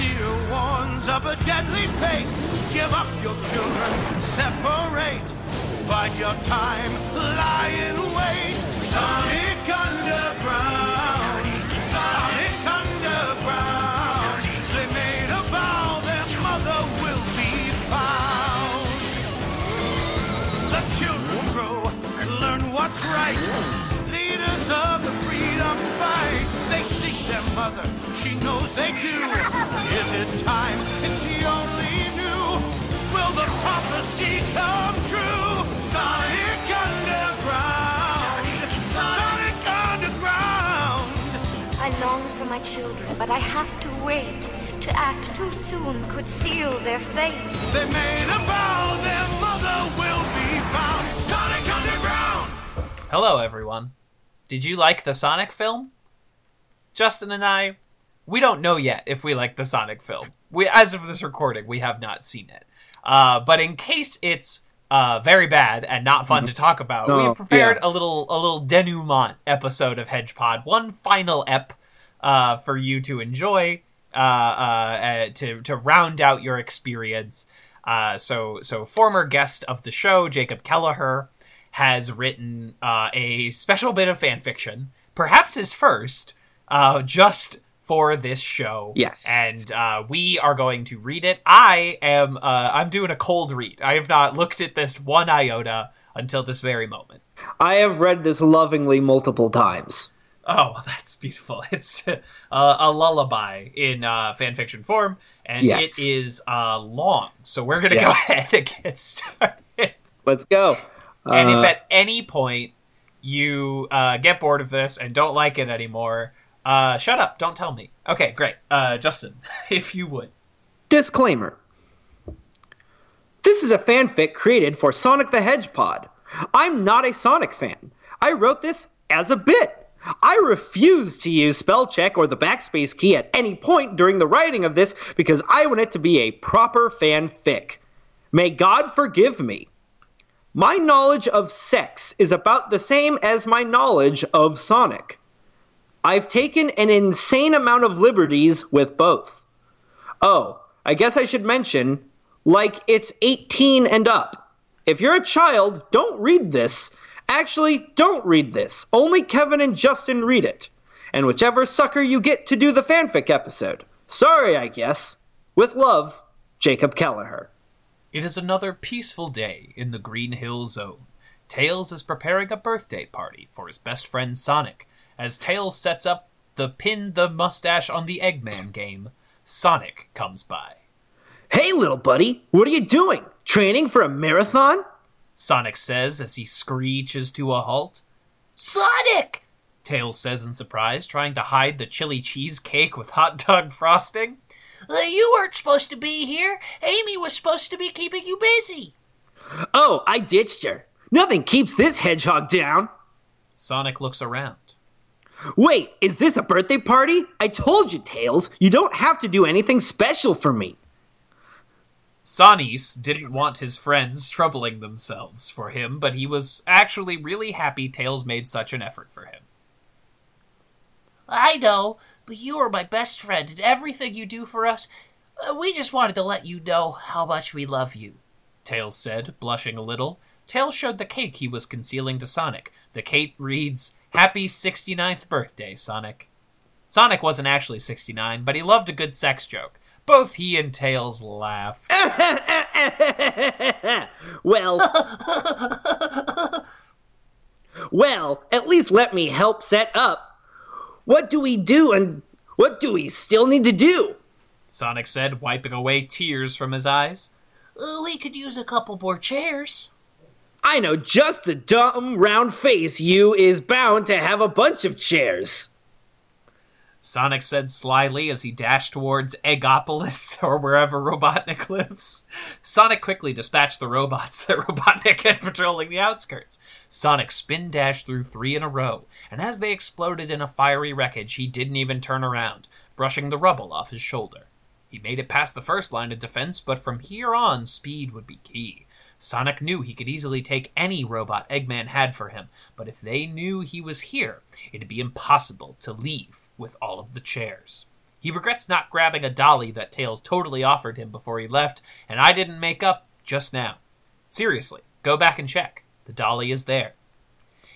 Seer warns of a deadly fate. Give up your children, separate. Bide your time, lie in wait. Sonic Underground. Sonic Underground. They made a vow their mother will be found. The children grow, learn what's right. Leaders of the freedom fight. They seek their mother, they do. Is it time? If she only knew. Will the prophecy come true? Sonic Underground. Sonic Underground. I long for my children, but I have to wait. To act too soon could seal their fate. They made a vow their mother will be found. Sonic Underground. Hello, everyone. Did you like the Sonic film? Justin and I, we don't know yet if we like the Sonic film. We, as of this recording, we have not seen it. Uh, but in case it's uh, very bad and not fun to talk about, Oh, we've prepared yeah. a little a little denouement episode of Hedgepod, one final ep uh, for you to enjoy uh, uh, uh, to to round out your experience. Uh, so so former guest of the show, Jacob Kelleher, has written uh, a special bit of fan fiction, perhaps his first, uh, just for this show. Yes. and uh, we are going to read it. I am uh, I'm doing a cold read. I have not looked at this one iota until this very moment. I have read this lovingly multiple times. Oh, that's beautiful. It's uh, a lullaby in uh, fan fiction form, and Yes. it is uh, long. So we're going to Yes. go ahead and get started. Let's go. and Uh, if at any point you uh, get bored of this and don't like it anymore, uh, shut up. Don't tell me. Okay, great. Uh, Justin, if you would. Disclaimer This is a fanfic created for Sonic the Hedgepod. I'm not a Sonic fan. I wrote this as a bit. I refuse to use spell check or the backspace key at any point during the writing of this because I want it to be a proper fanfic. May God forgive me. My knowledge of sex is about the same as my knowledge of Sonic. I've taken an insane amount of liberties with both. Oh, I guess I should mention, like it's 18 and up. If you're a child, don't read this. Actually, don't read this. Only Kevin and Justin read it. And whichever sucker you get to do the fanfic episode. Sorry, I guess. With love, Jacob Kelleher. It is another peaceful day in the Green Hill Zone. Tails is preparing a birthday party for his best friend Sonic. As Tails sets up the pin the mustache on the Eggman game, Sonic comes by. Hey, little buddy, what are you doing? Training for a marathon? Sonic says as he screeches to a halt. Sonic! Tails says in surprise, trying to hide the chili cheesecake with hot dog frosting. Uh, you weren't supposed to be here. Amy was supposed to be keeping you busy. Oh, I ditched her. Nothing keeps this hedgehog down. Sonic looks around. Wait, is this a birthday party? I told you, Tails, you don't have to do anything special for me. Sonis didn't want his friends troubling themselves for him, but he was actually really happy Tails made such an effort for him. I know, but you are my best friend, and everything you do for us, uh, we just wanted to let you know how much we love you. Tails said, blushing a little. Tails showed the cake he was concealing to Sonic. The cake reads, Happy 69th birthday, Sonic. Sonic wasn't actually 69, but he loved a good sex joke. Both he and Tails laughed. well, well, at least let me help set up. What do we do and what do we still need to do? Sonic said, wiping away tears from his eyes. Uh, we could use a couple more chairs. I know just the dumb round face you is bound to have a bunch of chairs. Sonic said slyly as he dashed towards Eggopolis, or wherever Robotnik lives. Sonic quickly dispatched the robots that Robotnik had patrolling the outskirts. Sonic spin dashed through three in a row, and as they exploded in a fiery wreckage, he didn't even turn around, brushing the rubble off his shoulder. He made it past the first line of defense, but from here on, speed would be key. Sonic knew he could easily take any robot Eggman had for him, but if they knew he was here, it'd be impossible to leave with all of the chairs. He regrets not grabbing a dolly that Tails totally offered him before he left, and I didn't make up just now. Seriously, go back and check. The dolly is there.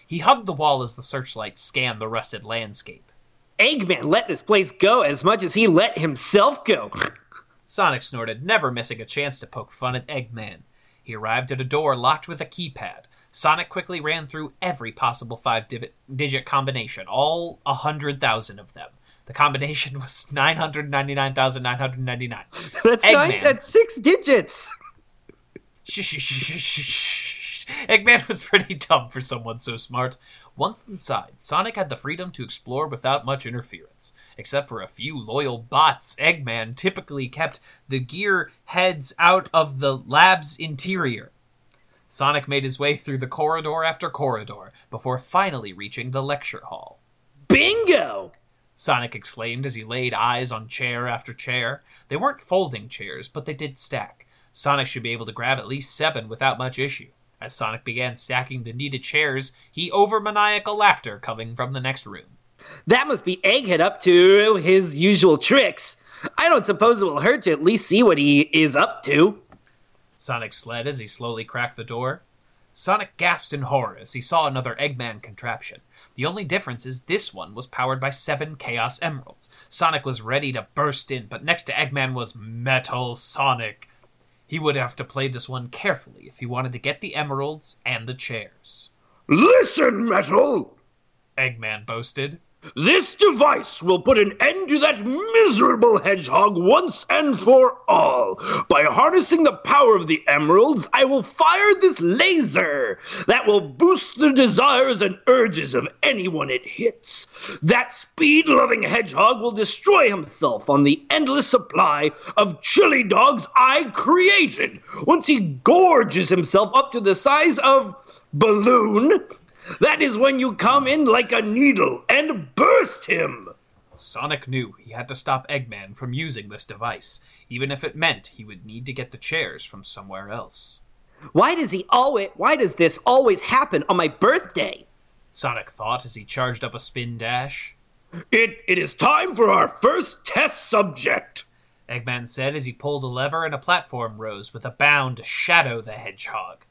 He hugged the wall as the searchlight scanned the rusted landscape. Eggman let this place go as much as he let himself go. Sonic snorted, never missing a chance to poke fun at Eggman. He arrived at a door locked with a keypad. Sonic quickly ran through every possible five digit combination, all a hundred thousand of them. The combination was 999,999. That's nine, that's six digits. Shh, shh, shh, shh, shh, Eggman was pretty dumb for someone so smart. Once inside, Sonic had the freedom to explore without much interference. Except for a few loyal bots, Eggman typically kept the gear heads out of the lab's interior. Sonic made his way through the corridor after corridor before finally reaching the lecture hall. Bingo! Sonic exclaimed as he laid eyes on chair after chair. They weren't folding chairs, but they did stack. Sonic should be able to grab at least seven without much issue. As Sonic began stacking the needed chairs, he over maniacal laughter coming from the next room. That must be Egghead up to his usual tricks. I don't suppose it will hurt to at least see what he is up to. Sonic sled as he slowly cracked the door. Sonic gasped in horror as he saw another Eggman contraption. The only difference is this one was powered by seven Chaos Emeralds. Sonic was ready to burst in, but next to Eggman was Metal Sonic. He would have to play this one carefully if he wanted to get the emeralds and the chairs. Listen, Metal! Eggman boasted. This device will put an end to that miserable hedgehog once and for all. By harnessing the power of the emeralds, I will fire this laser that will boost the desires and urges of anyone it hits. That speed loving hedgehog will destroy himself on the endless supply of chili dogs I created once he gorges himself up to the size of balloon that is when you come in like a needle and burst him. Sonic knew he had to stop Eggman from using this device, even if it meant he would need to get the chairs from somewhere else. Why does he always why does this always happen on my birthday? Sonic thought as he charged up a spin dash. It it is time for our first test subject. Eggman said as he pulled a lever and a platform rose with a bound to shadow the hedgehog.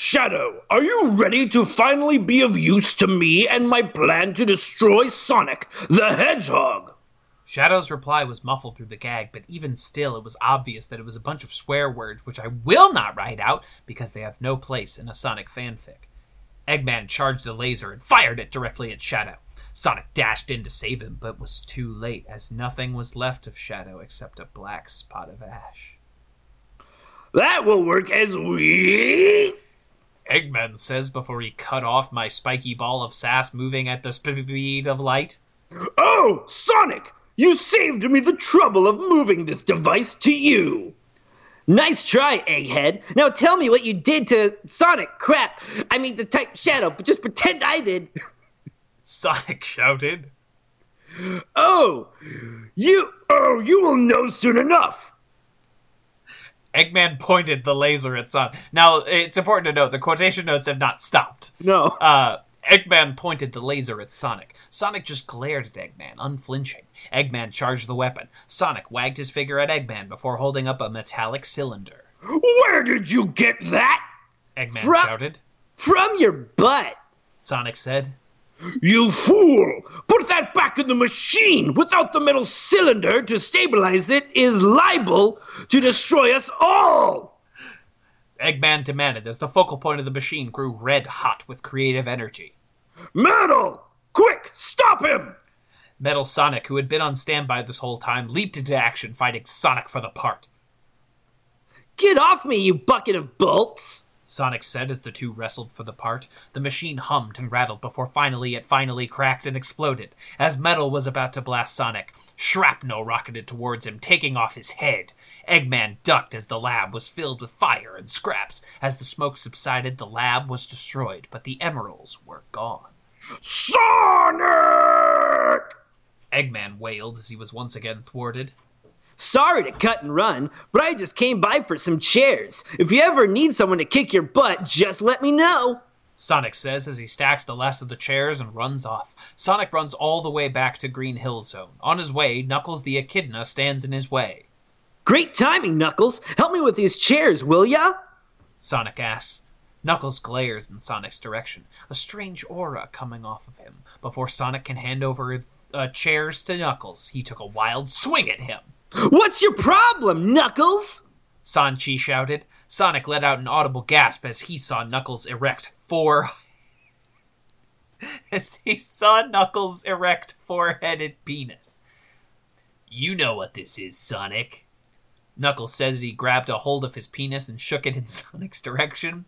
Shadow, are you ready to finally be of use to me and my plan to destroy Sonic the Hedgehog? Shadow's reply was muffled through the gag, but even still, it was obvious that it was a bunch of swear words, which I will not write out because they have no place in a Sonic fanfic. Eggman charged the laser and fired it directly at Shadow. Sonic dashed in to save him, but was too late, as nothing was left of Shadow except a black spot of ash. That will work as we. Eggman says before he cut off my spiky ball of sass moving at the speed of light. Oh, Sonic! You saved me the trouble of moving this device to you. Nice try, Egghead. Now tell me what you did to Sonic. Crap. I mean the type Shadow, but just pretend I did. Sonic shouted. Oh, you. Oh, you will know soon enough. Eggman pointed the laser at Sonic. Now, it's important to note the quotation notes have not stopped. No. Uh, Eggman pointed the laser at Sonic. Sonic just glared at Eggman, unflinching. Eggman charged the weapon. Sonic wagged his finger at Eggman before holding up a metallic cylinder. Where did you get that? Eggman Fru- shouted. From your butt. Sonic said. You fool! Put that back in the machine! Without the metal cylinder to stabilize it is liable to destroy us all! Eggman demanded as the focal point of the machine grew red hot with creative energy. Metal! Quick, stop him! Metal Sonic, who had been on standby this whole time, leaped into action, fighting Sonic for the part. Get off me, you bucket of bolts. Sonic said as the two wrestled for the part. The machine hummed and rattled before finally it finally cracked and exploded. As metal was about to blast Sonic, shrapnel rocketed towards him, taking off his head. Eggman ducked as the lab was filled with fire and scraps. As the smoke subsided, the lab was destroyed, but the emeralds were gone. Sonic! Eggman wailed as he was once again thwarted. Sorry to cut and run, but I just came by for some chairs. If you ever need someone to kick your butt, just let me know. Sonic says as he stacks the last of the chairs and runs off. Sonic runs all the way back to Green Hill Zone. On his way, Knuckles the Echidna stands in his way. Great timing, Knuckles. Help me with these chairs, will ya? Sonic asks. Knuckles glares in Sonic's direction, a strange aura coming off of him. Before Sonic can hand over uh, chairs to Knuckles, he took a wild swing at him. What's your problem, Knuckles? Sanchi shouted. Sonic let out an audible gasp as he saw Knuckles erect four. as he saw Knuckles erect four-headed penis. You know what this is, Sonic. Knuckles says as he grabbed a hold of his penis and shook it in Sonic's direction.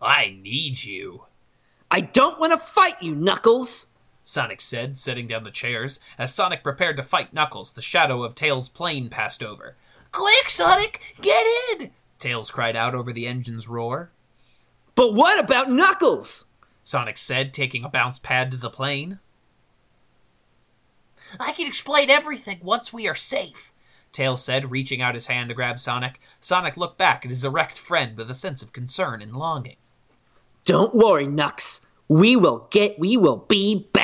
I need you, I don't want to fight you, Knuckles. Sonic said, setting down the chairs. As Sonic prepared to fight Knuckles, the shadow of Tails' plane passed over. Quick, Sonic, get in! Tails cried out over the engine's roar. But what about Knuckles? Sonic said, taking a bounce pad to the plane. I can explain everything once we are safe. Tails said, reaching out his hand to grab Sonic. Sonic looked back at his erect friend with a sense of concern and longing. Don't worry, Knux. We will get, we will be back.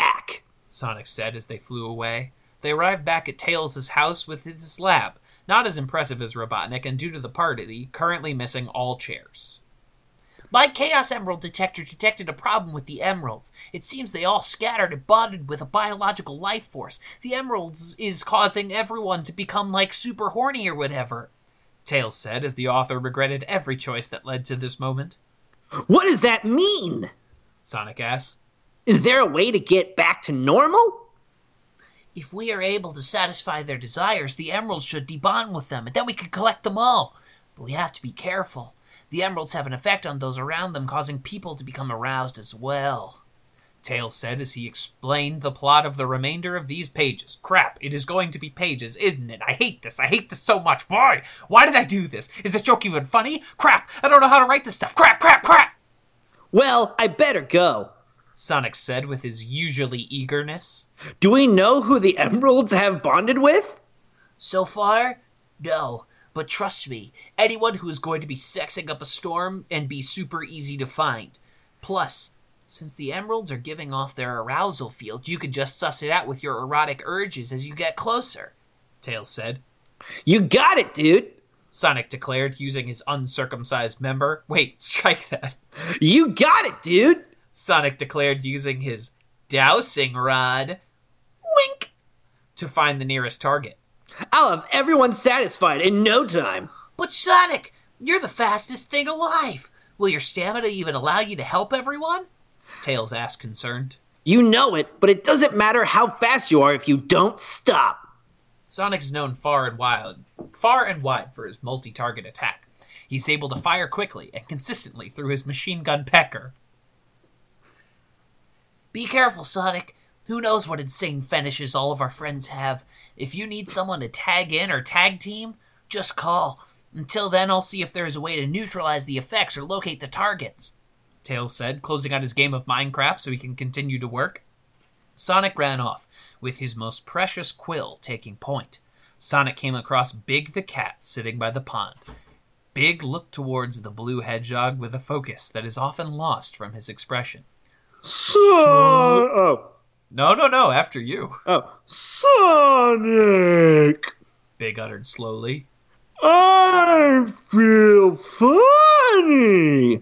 Sonic said as they flew away. They arrived back at Tails' house with his lab, not as impressive as Robotnik, and due to the party, currently missing all chairs. My Chaos Emerald detector detected a problem with the emeralds. It seems they all scattered and bonded with a biological life force. The emeralds is causing everyone to become like super horny or whatever. Tails said as the author regretted every choice that led to this moment. What does that mean? Sonic asked. Is there a way to get back to normal? If we are able to satisfy their desires, the emeralds should debond with them, and then we can collect them all. But we have to be careful. The emeralds have an effect on those around them, causing people to become aroused as well. Tails said as he explained the plot of the remainder of these pages. Crap, it is going to be pages, isn't it? I hate this. I hate this so much. Why? Why did I do this? Is this joke even funny? Crap, I don't know how to write this stuff. Crap, crap, crap! Well, I better go. Sonic said with his usually eagerness. Do we know who the emeralds have bonded with? So far, no. But trust me, anyone who is going to be sexing up a storm and be super easy to find. Plus, since the emeralds are giving off their arousal field, you can just suss it out with your erotic urges as you get closer. Tails said. You got it, dude. Sonic declared using his uncircumcised member. Wait, strike that. You got it, dude. Sonic declared using his dowsing rod. Wink! To find the nearest target. I'll have everyone satisfied in no time. But Sonic, you're the fastest thing alive. Will your stamina even allow you to help everyone? Tails asked, concerned. You know it, but it doesn't matter how fast you are if you don't stop. Sonic's known far and wide, far and wide for his multi-target attack. He's able to fire quickly and consistently through his machine gun pecker. Be careful, Sonic. Who knows what insane finishes all of our friends have? If you need someone to tag in or tag team, just call. Until then, I'll see if there is a way to neutralize the effects or locate the targets. Tails said, closing out his game of Minecraft so he can continue to work. Sonic ran off, with his most precious quill taking point. Sonic came across Big the cat sitting by the pond. Big looked towards the blue hedgehog with a focus that is often lost from his expression. So- oh, No, no, no, after you, oh, Sonic, Big uttered slowly. I feel funny.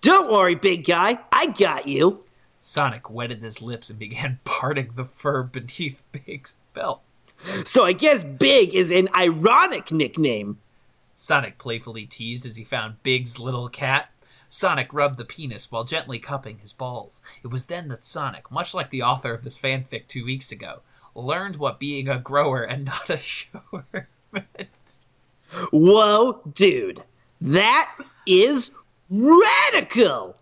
Don't worry, big guy. I got you. Sonic wetted his lips and began parting the fur beneath Big's belt. So I guess Big is an ironic nickname. Sonic playfully teased as he found Big's little cat. Sonic rubbed the penis while gently cupping his balls. It was then that Sonic, much like the author of this fanfic two weeks ago, learned what being a grower and not a shower meant. Whoa, dude. That is radical.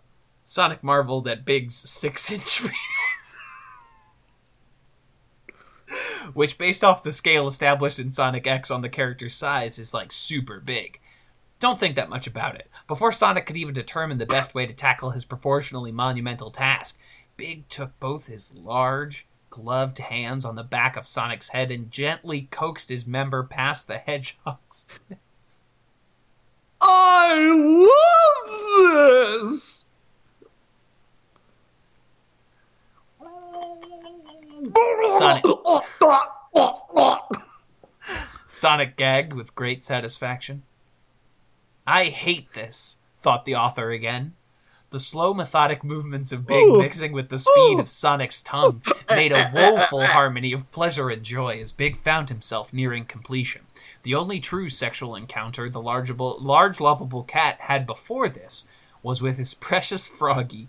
Sonic marveled at Big's six inch penis. Which, based off the scale established in Sonic X on the character's size, is like super big don't think that much about it. Before Sonic could even determine the best way to tackle his proportionally monumental task, Big took both his large, gloved hands on the back of Sonic's head and gently coaxed his member past the hedgehog's nest. I love this! Sonic. Sonic gagged with great satisfaction. I hate this, thought the author again. The slow, methodic movements of Big Ooh. mixing with the speed of Sonic's tongue made a woeful harmony of pleasure and joy as Big found himself nearing completion. The only true sexual encounter the largeable, large, lovable cat had before this was with his precious Froggy,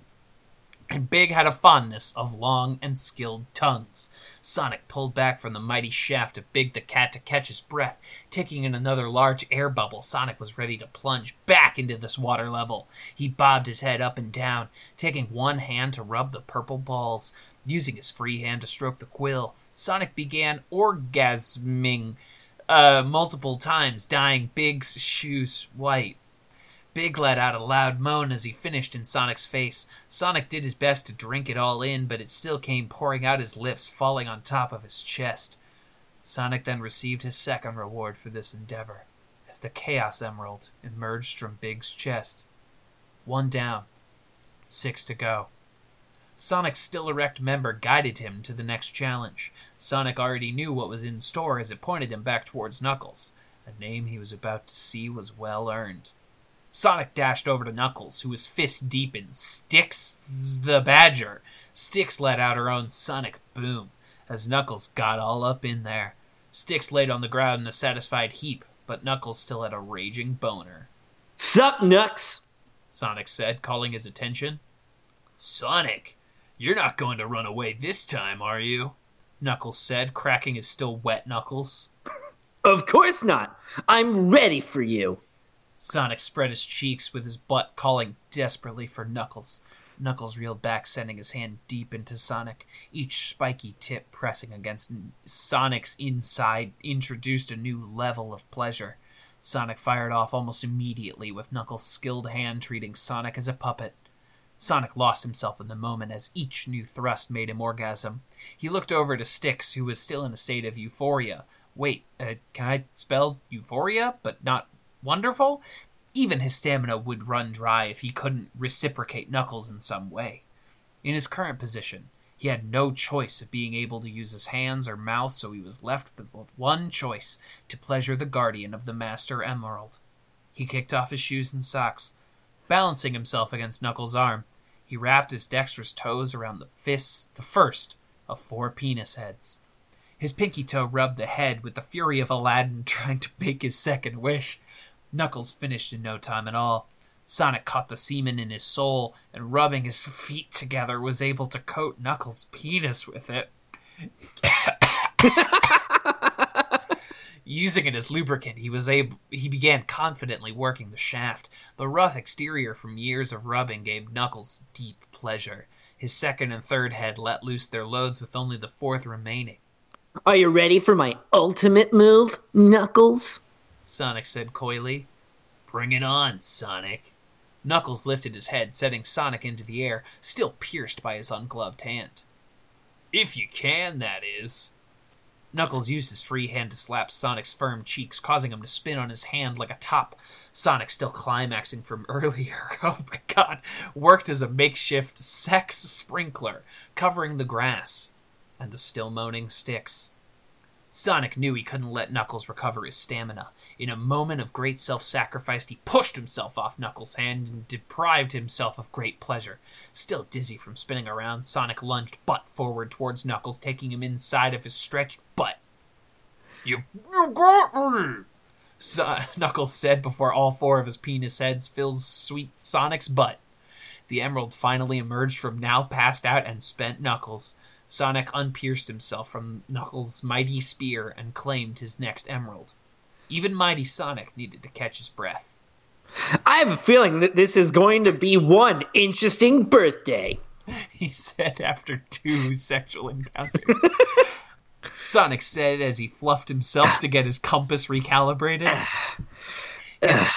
and Big had a fondness of long and skilled tongues. Sonic pulled back from the mighty shaft of Big the Cat to catch his breath. Taking in another large air bubble, Sonic was ready to plunge back into this water level. He bobbed his head up and down, taking one hand to rub the purple balls. Using his free hand to stroke the quill, Sonic began orgasming uh, multiple times, dyeing Big's shoes white. Big let out a loud moan as he finished in Sonic's face. Sonic did his best to drink it all in, but it still came pouring out his lips, falling on top of his chest. Sonic then received his second reward for this endeavor, as the Chaos Emerald emerged from Big's chest. One down, six to go. Sonic's still erect member guided him to the next challenge. Sonic already knew what was in store as it pointed him back towards Knuckles. A name he was about to see was well earned. Sonic dashed over to Knuckles, who was fist deep in Sticks the Badger. Sticks let out her own sonic boom as Knuckles got all up in there. Sticks laid on the ground in a satisfied heap, but Knuckles still had a raging boner. Sup, Knux? Sonic said, calling his attention. Sonic, you're not going to run away this time, are you? Knuckles said, cracking his still wet knuckles. Of course not. I'm ready for you. Sonic spread his cheeks with his butt calling desperately for Knuckles. Knuckles reeled back, sending his hand deep into Sonic. Each spiky tip pressing against Sonic's inside introduced a new level of pleasure. Sonic fired off almost immediately, with Knuckles' skilled hand treating Sonic as a puppet. Sonic lost himself in the moment as each new thrust made him orgasm. He looked over to Sticks, who was still in a state of euphoria. Wait, uh, can I spell euphoria, but not wonderful? Even his stamina would run dry if he couldn't reciprocate Knuckles in some way. In his current position, he had no choice of being able to use his hands or mouth, so he was left with one choice to pleasure the guardian of the Master Emerald. He kicked off his shoes and socks. Balancing himself against Knuckles' arm, he wrapped his dexterous toes around the fists, the first of four penis heads. His pinky toe rubbed the head with the fury of Aladdin trying to make his second wish. Knuckles finished in no time at all. Sonic caught the semen in his soul and, rubbing his feet together, was able to coat Knuckles' penis with it. Using it as lubricant, he was able he began confidently working the shaft. The rough exterior from years of rubbing gave Knuckles deep pleasure. His second and third head let loose their loads with only the fourth remaining. Are you ready for my ultimate move, Knuckles? Sonic said coyly. Bring it on, Sonic. Knuckles lifted his head, setting Sonic into the air, still pierced by his ungloved hand. If you can, that is. Knuckles used his free hand to slap Sonic's firm cheeks, causing him to spin on his hand like a top. Sonic, still climaxing from earlier, oh my god, worked as a makeshift sex sprinkler, covering the grass and the still moaning Sticks. Sonic knew he couldn't let Knuckles recover his stamina. In a moment of great self sacrifice, he pushed himself off Knuckles' hand and deprived himself of great pleasure. Still dizzy from spinning around, Sonic lunged butt forward towards Knuckles, taking him inside of his stretched butt. You, you got me! So- Knuckles said before all four of his penis heads filled sweet Sonic's butt. The emerald finally emerged from now passed out and spent Knuckles. Sonic unpierced himself from Knuckles' mighty spear and claimed his next emerald. Even mighty Sonic needed to catch his breath. I have a feeling that this is going to be one interesting birthday. He said after two sexual encounters. Sonic said as he fluffed himself to get his compass recalibrated. His,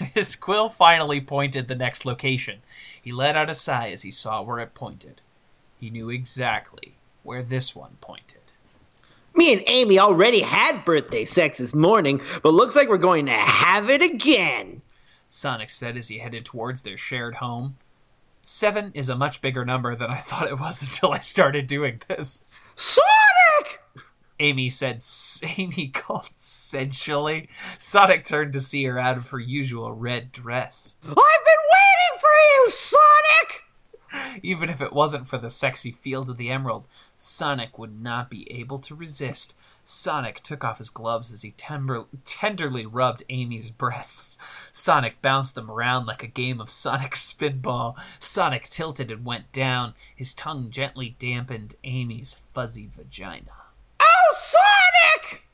his quill finally pointed the next location. He let out a sigh as he saw where it pointed. He knew exactly where this one pointed. Me and Amy already had birthday sex this morning, but looks like we're going to have it again. Sonic said as he headed towards their shared home. Seven is a much bigger number than I thought it was until I started doing this. Sonic! Amy said, Amy called sensually. Sonic turned to see her out of her usual red dress. I've been waiting for you, Sonic! Even if it wasn't for the sexy field of the emerald, Sonic would not be able to resist. Sonic took off his gloves as he tember- tenderly rubbed Amy's breasts. Sonic bounced them around like a game of Sonic Spinball. Sonic tilted and went down. His tongue gently dampened Amy's fuzzy vagina. Oh, Sonic!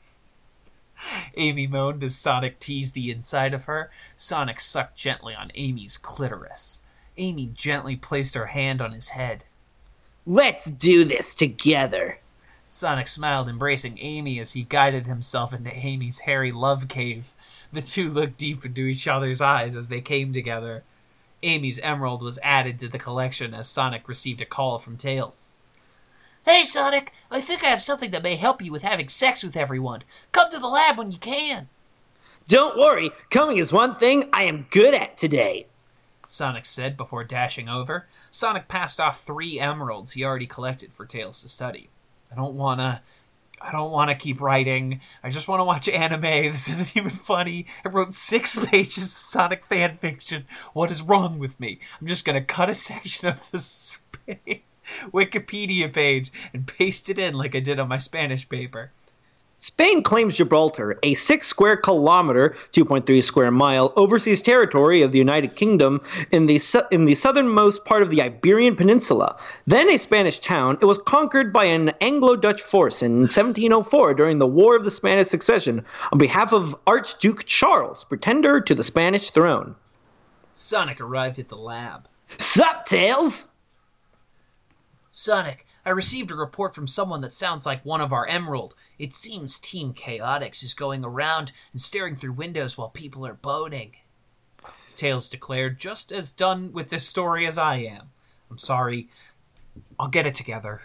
Amy moaned as Sonic teased the inside of her. Sonic sucked gently on Amy's clitoris. Amy gently placed her hand on his head. Let's do this together. Sonic smiled, embracing Amy as he guided himself into Amy's hairy love cave. The two looked deep into each other's eyes as they came together. Amy's emerald was added to the collection as Sonic received a call from Tails. Hey, Sonic, I think I have something that may help you with having sex with everyone. Come to the lab when you can. Don't worry, coming is one thing I am good at today. Sonic said before dashing over. Sonic passed off three emeralds he already collected for Tails to study. I don't wanna. I don't want to keep writing. I just want to watch anime. This isn't even funny. I wrote six pages of Sonic fan fiction. What is wrong with me? I'm just gonna cut a section of the Wikipedia page and paste it in like I did on my Spanish paper. Spain claims Gibraltar, a 6 square kilometer, 2.3 square mile overseas territory of the United Kingdom in the su- in the southernmost part of the Iberian Peninsula. Then a Spanish town, it was conquered by an Anglo-Dutch force in 1704 during the War of the Spanish Succession on behalf of Archduke Charles, pretender to the Spanish throne. Sonic arrived at the lab. Sup, Tails? Sonic, I received a report from someone that sounds like one of our Emerald. It seems Team Chaotix is going around and staring through windows while people are boning. Tails declared, just as done with this story as I am. I'm sorry. I'll get it together.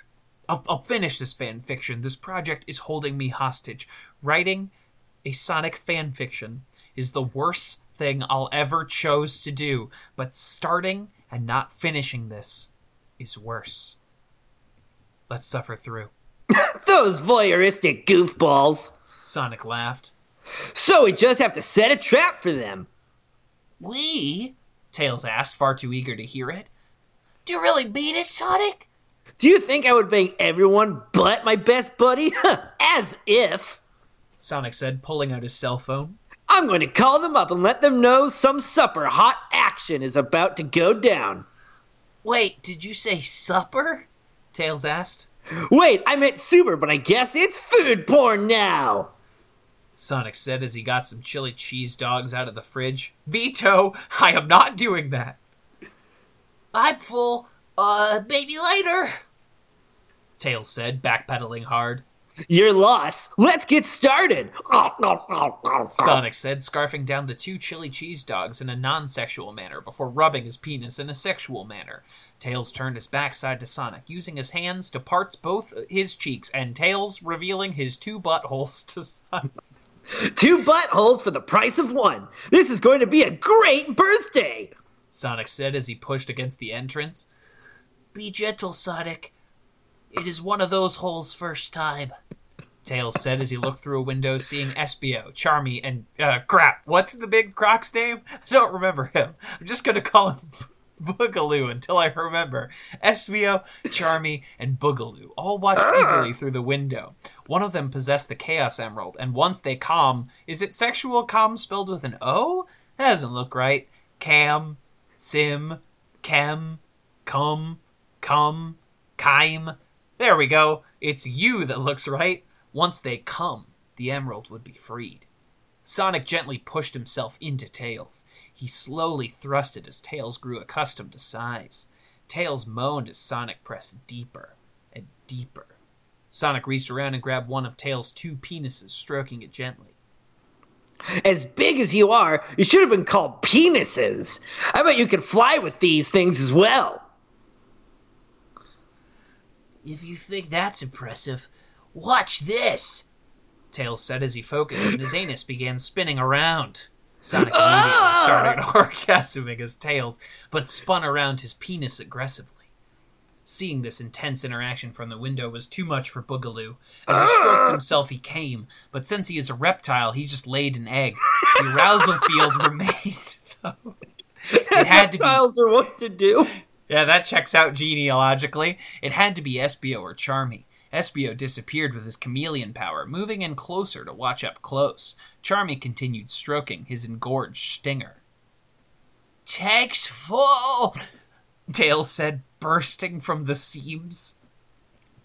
I'll, I'll finish this fan fiction. This project is holding me hostage. Writing a Sonic fan fiction is the worst thing I'll ever chose to do, but starting and not finishing this is worse. Let's suffer through. Those voyeuristic goofballs. Sonic laughed. So we just have to set a trap for them. We? Tails asked, far too eager to hear it. Do you really mean it, Sonic? Do you think I would bang everyone but my best buddy? As if. Sonic said, pulling out his cell phone. I'm going to call them up and let them know some supper hot action is about to go down. Wait, did you say supper? Tails asked. Wait, I meant super, but I guess it's food porn now. Sonic said as he got some chili cheese dogs out of the fridge. Veto! I am not doing that. I'm full. Uh, maybe later. Tails said, backpedaling hard. Your loss. Let's get started. Sonic said, scarfing down the two chili cheese dogs in a non sexual manner before rubbing his penis in a sexual manner. Tails turned his backside to Sonic, using his hands to parts both his cheeks, and Tails revealing his two buttholes to Sonic. Two buttholes for the price of one. This is going to be a great birthday. Sonic said as he pushed against the entrance. Be gentle, Sonic. It is one of those holes first time. Tails said as he looked through a window, seeing Espio, Charmy, and uh, crap. What's the big croc's name? I don't remember him. I'm just gonna call him Boogaloo until I remember. Espio, Charmy, and Boogaloo all watched eagerly through the window. One of them possessed the Chaos Emerald, and once they calm, is it sexual calm spelled with an O? That doesn't look right. Cam, Sim, Chem, Cum, Cum, Kime. There we go. It's you that looks right. Once they come, the emerald would be freed. Sonic gently pushed himself into Tails. He slowly thrusted as Tails grew accustomed to size. Tails moaned as Sonic pressed deeper and deeper. Sonic reached around and grabbed one of Tails' two penises, stroking it gently. As big as you are, you should have been called penises. I bet you could fly with these things as well. If you think that's impressive, watch this. Tails said as he focused and his anus began spinning around. Sonic ah! immediately started orgasming his tails, but spun around his penis aggressively. Seeing this intense interaction from the window was too much for Boogaloo. As he stroked ah! himself, he came, but since he is a reptile, he just laid an egg. The arousal field remained, though. It had to be Reptiles are what to do. Yeah, that checks out genealogically. It had to be Espio or Charmy. Espio disappeared with his chameleon power, moving in closer to watch up close. Charmy continued stroking his engorged stinger. Tank's full, Tails said, bursting from the seams,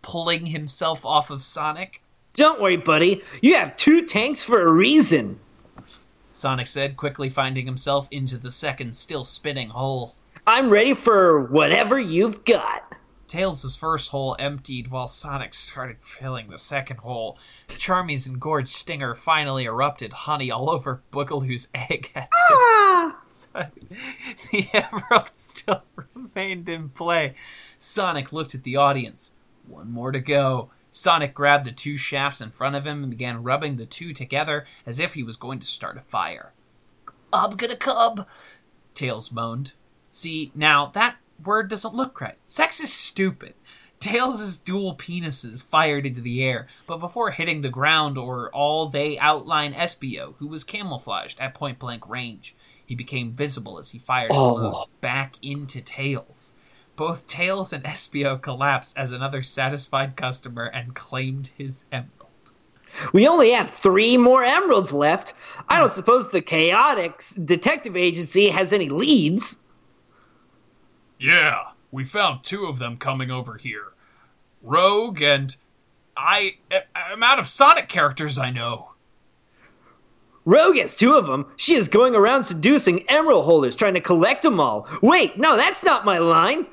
pulling himself off of Sonic. Don't worry, buddy. You have two tanks for a reason. Sonic said, quickly finding himself into the second still spinning hole. I'm ready for whatever you've got. Tails' first hole emptied while Sonic started filling the second hole. Charmy's engorged stinger finally erupted honey all over Boogaloo's egg at sight. The emerald still remained in play. Sonic looked at the audience. One more to go. Sonic grabbed the two shafts in front of him and began rubbing the two together as if he was going to start a fire. I'm gonna come, Tails moaned. See, now that word doesn't look right. Sex is stupid. Tails' dual penises fired into the air, but before hitting the ground or all they outline Espio, who was camouflaged at point blank range. He became visible as he fired his oh. load back into Tails. Both Tails and Espio collapsed as another satisfied customer and claimed his emerald. We only have three more emeralds left. I don't hmm. suppose the Chaotix Detective Agency has any leads. Yeah, we found two of them coming over here. Rogue and I I'm out of Sonic characters I know. Rogue has two of them. She is going around seducing emerald holders, trying to collect them all. Wait, no, that's not my line.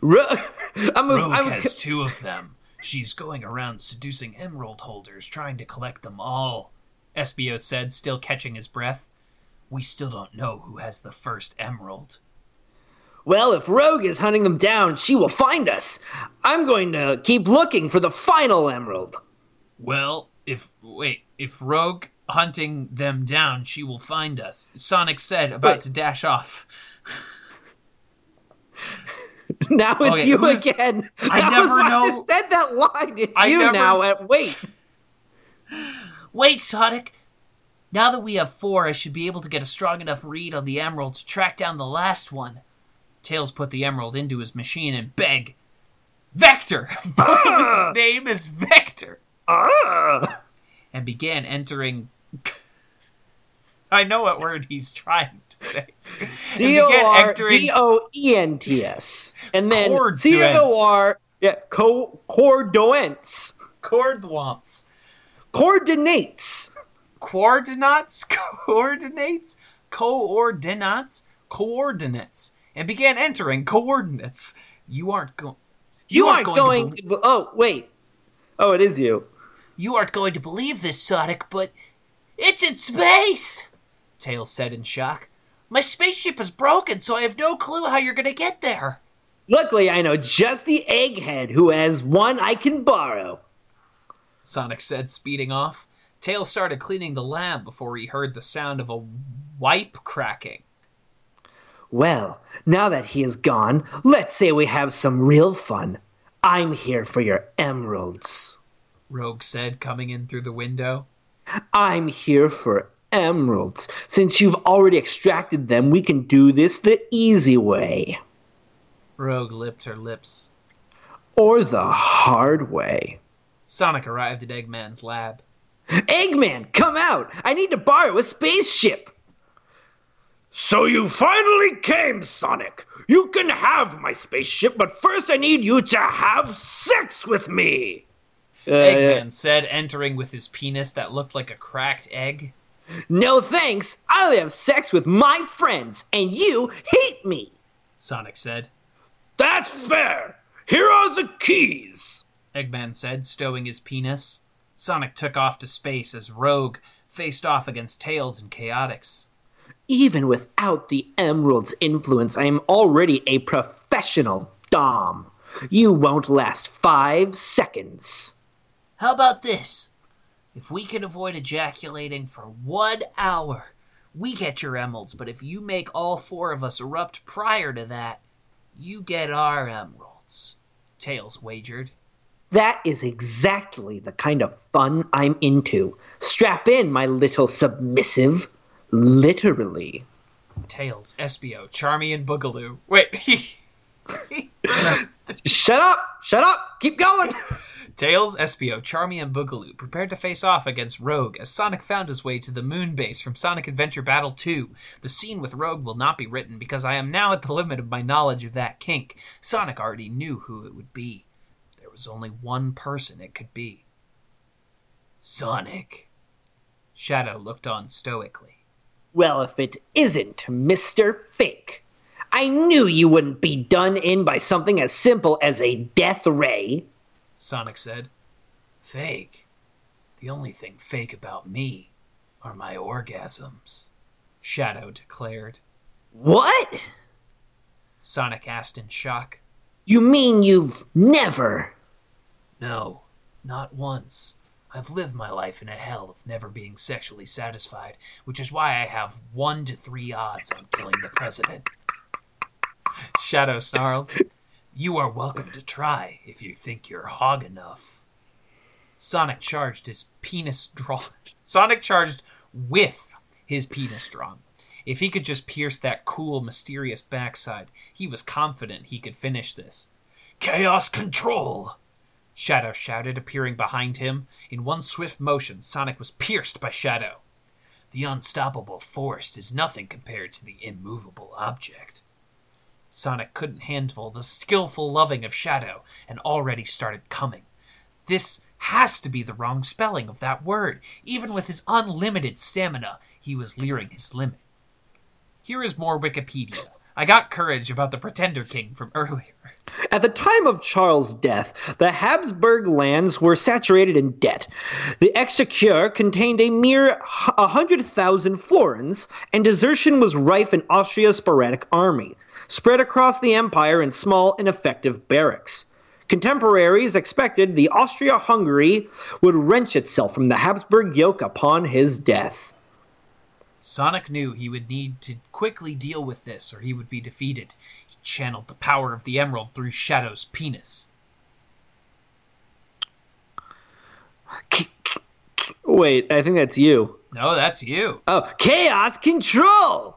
Ro- I'm a, Rogue I'm a- has two of them. She's going around seducing emerald holders, trying to collect them all. Espio said, still catching his breath. We still don't know who has the first emerald. Well, if Rogue is hunting them down, she will find us. I'm going to keep looking for the final emerald. Well, if wait, if Rogue hunting them down, she will find us. Sonic said, about Wait. to dash off. Now it's Okay, you again. I That never know- said that line. It's I you never- now. At wait. Wait, Sonic! Now that we have four, I should be able to get a strong enough read on the emerald to track down the last one. Tails put the emerald into his machine and beg, Vector! His name is Vector! Ah. And began entering. I know what word he's trying to say. C O R D O E N T S. And then C O R yeah, co- coordinates. Coordinates. Coordinates. Coordinates? Coordinates? Coordinates? Coordinates. And began entering coordinates. You aren't going. You, aren't going. to. to be- oh wait. Oh, it is you. You aren't going to believe this, Sonic, but it's in space! Tails said in shock. My spaceship is broken, so I have no clue how you're gonna get there. Luckily, I know just the egghead who has one I can borrow. Sonic said, speeding off. Tails started cleaning the lab before he heard the sound of a wipe cracking. Well, now that he is gone, let's say we have some real fun. I'm here for your emeralds. Rogue said, coming in through the window. I'm here for emeralds. Since you've already extracted them, we can do this the easy way. Rogue lipped her lips. Or the hard way. Sonic arrived at Eggman's lab. Eggman, come out! I need to borrow a spaceship! So you finally came, Sonic. You can have my spaceship, but first I need you to have sex with me. Uh, Eggman said, entering with his penis that looked like a cracked egg. no thanks. I'll have sex with my friends, and you hate me. Sonic said. That's fair. Here are the keys. Eggman said, stowing his penis. Sonic took off to space as Rogue faced off against Tails and Chaotix. Even without the emerald's influence, I am already a professional Dom. You won't last five seconds. How about this? If we can avoid ejaculating for one hour, we get your emeralds, but if you make all four of us erupt prior to that, you get our emeralds. Tails wagered. That is exactly the kind of fun I'm into. Strap in, my little submissive. Literally. Tails, Espio, Charmy, and Boogaloo. Wait, Shut up! Shut up! Keep going! Tails, Espio, Charmy, and Boogaloo prepared to face off against Rogue as Sonic found his way to the moon base from Sonic Adventure Battle 2. The scene with Rogue will not be written because I am now at the limit of my knowledge of that kink. Sonic already knew who it would be. There was only one person it could be Sonic. Shadow looked on stoically. Well, if it isn't Mr. Fake. I knew you wouldn't be done in by something as simple as a death ray. Sonic said. Fake? The only thing fake about me are my orgasms. Shadow declared. What? Sonic asked in shock. You mean you've never? No, not once. I've lived my life in a hell of never being sexually satisfied, which is why I have one to three odds on killing the president. Shadow snarled. You are welcome to try if you think you're hog enough. Sonic charged his penis draw. Sonic charged with his penis drawn. If he could just pierce that cool, mysterious backside, he was confident he could finish this. Chaos Control! Shadow shouted, appearing behind him. In one swift motion, Sonic was pierced by Shadow. The unstoppable force is nothing compared to the immovable object. Sonic couldn't handle the skillful loving of Shadow and already started coming. This has to be the wrong spelling of that word. Even with his unlimited stamina, he was nearing his limit. Here is more Wikipedia. I got courage about the Pretender King from earlier. At the time of Charles' death, the Habsburg lands were saturated in debt. The exchequer contained a mere 100,000 florins, and desertion was rife in Austria's sporadic army, spread across the empire in small, ineffective barracks. Contemporaries expected the Austria Hungary would wrench itself from the Habsburg yoke upon his death. Sonic knew he would need to quickly deal with this or he would be defeated. He channeled the power of the emerald through Shadow's penis. Wait, I think that's you. No, that's you. Oh, chaos control!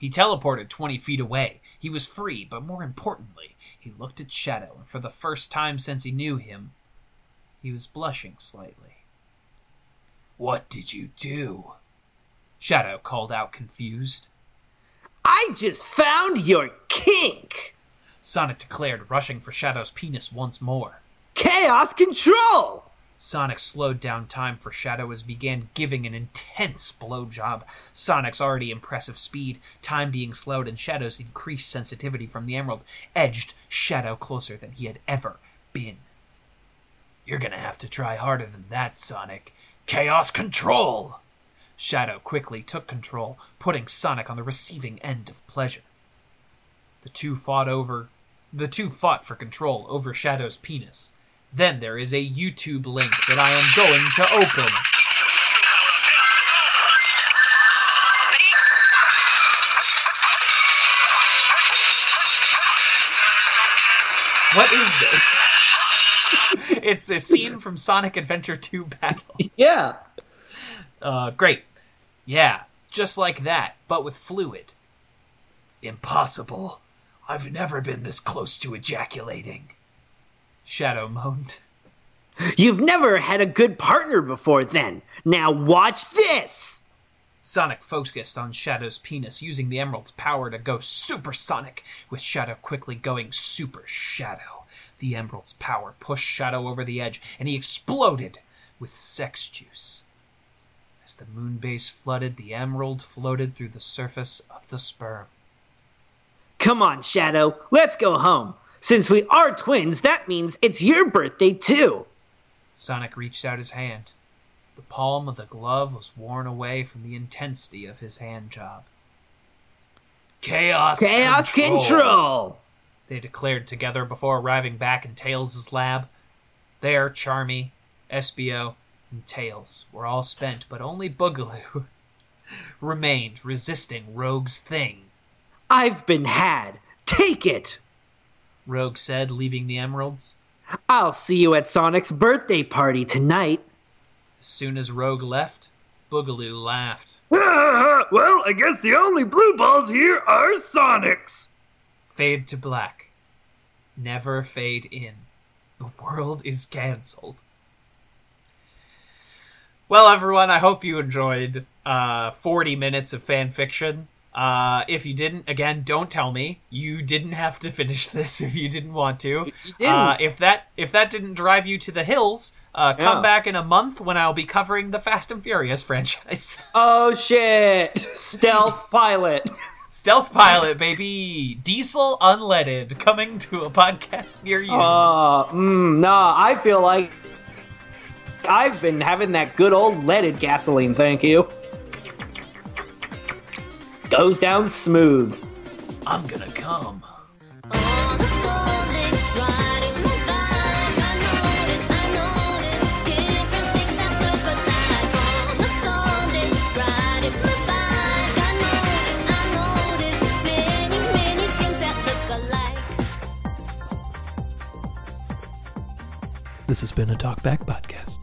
He teleported 20 feet away. He was free, but more importantly, he looked at Shadow, and for the first time since he knew him, he was blushing slightly. What did you do? Shadow called out, confused. I just found your kink! Sonic declared, rushing for Shadow's penis once more. Chaos control! Sonic slowed down time for Shadow as he began giving an intense blowjob. Sonic's already impressive speed, time being slowed, and Shadow's increased sensitivity from the emerald edged Shadow closer than he had ever been. You're gonna have to try harder than that, Sonic. Chaos control! Shadow quickly took control, putting Sonic on the receiving end of pleasure. The two fought over the two fought for control over Shadow's penis. Then there is a YouTube link that I am going to open. What is this? it's a scene from Sonic Adventure 2 Battle. Yeah. Uh, great. Yeah, just like that, but with fluid. Impossible. I've never been this close to ejaculating. Shadow moaned. You've never had a good partner before then. Now watch this! Sonic focused on Shadow's penis, using the Emerald's power to go supersonic, with Shadow quickly going super Shadow. The Emerald's power pushed Shadow over the edge, and he exploded with sex juice. As the moon base flooded, the Emerald floated through the surface of the sperm. Come on, Shadow, let's go home. Since we are twins, that means it's your birthday too. Sonic reached out his hand. The palm of the glove was worn away from the intensity of his hand job. Chaos, Chaos control. control! They declared together before arriving back in Tails' lab. There, Charmy, Espio, and Tails were all spent, but only Boogaloo remained resisting Rogue's thing. I've been had. Take it! Rogue said, leaving the emeralds. I'll see you at Sonic's birthday party tonight. As soon as Rogue left, Boogaloo laughed. well, I guess the only blue balls here are Sonic's. Fade to black. Never fade in. The world is cancelled. Well, everyone, I hope you enjoyed uh, 40 minutes of fan fiction. Uh, if you didn't, again, don't tell me. You didn't have to finish this if you didn't want to. You didn't. Uh, if that if that didn't drive you to the hills, uh, come Yeah. back in a month when I'll be covering the Fast and Furious franchise. Oh shit! Stealth pilot. Stealth Pilot, baby, diesel unleaded, coming to a podcast near you. Uh, mm, nah, I feel like I've been having that good old leaded gasoline, thank you. Goes down smooth. I'm gonna come. On the Sunday, riding my bike, I noticed, I noticed different things that look alike. On the Sunday, riding my bike, I noticed, I noticed many, many things that look alike. This has been a Talkback Podcast.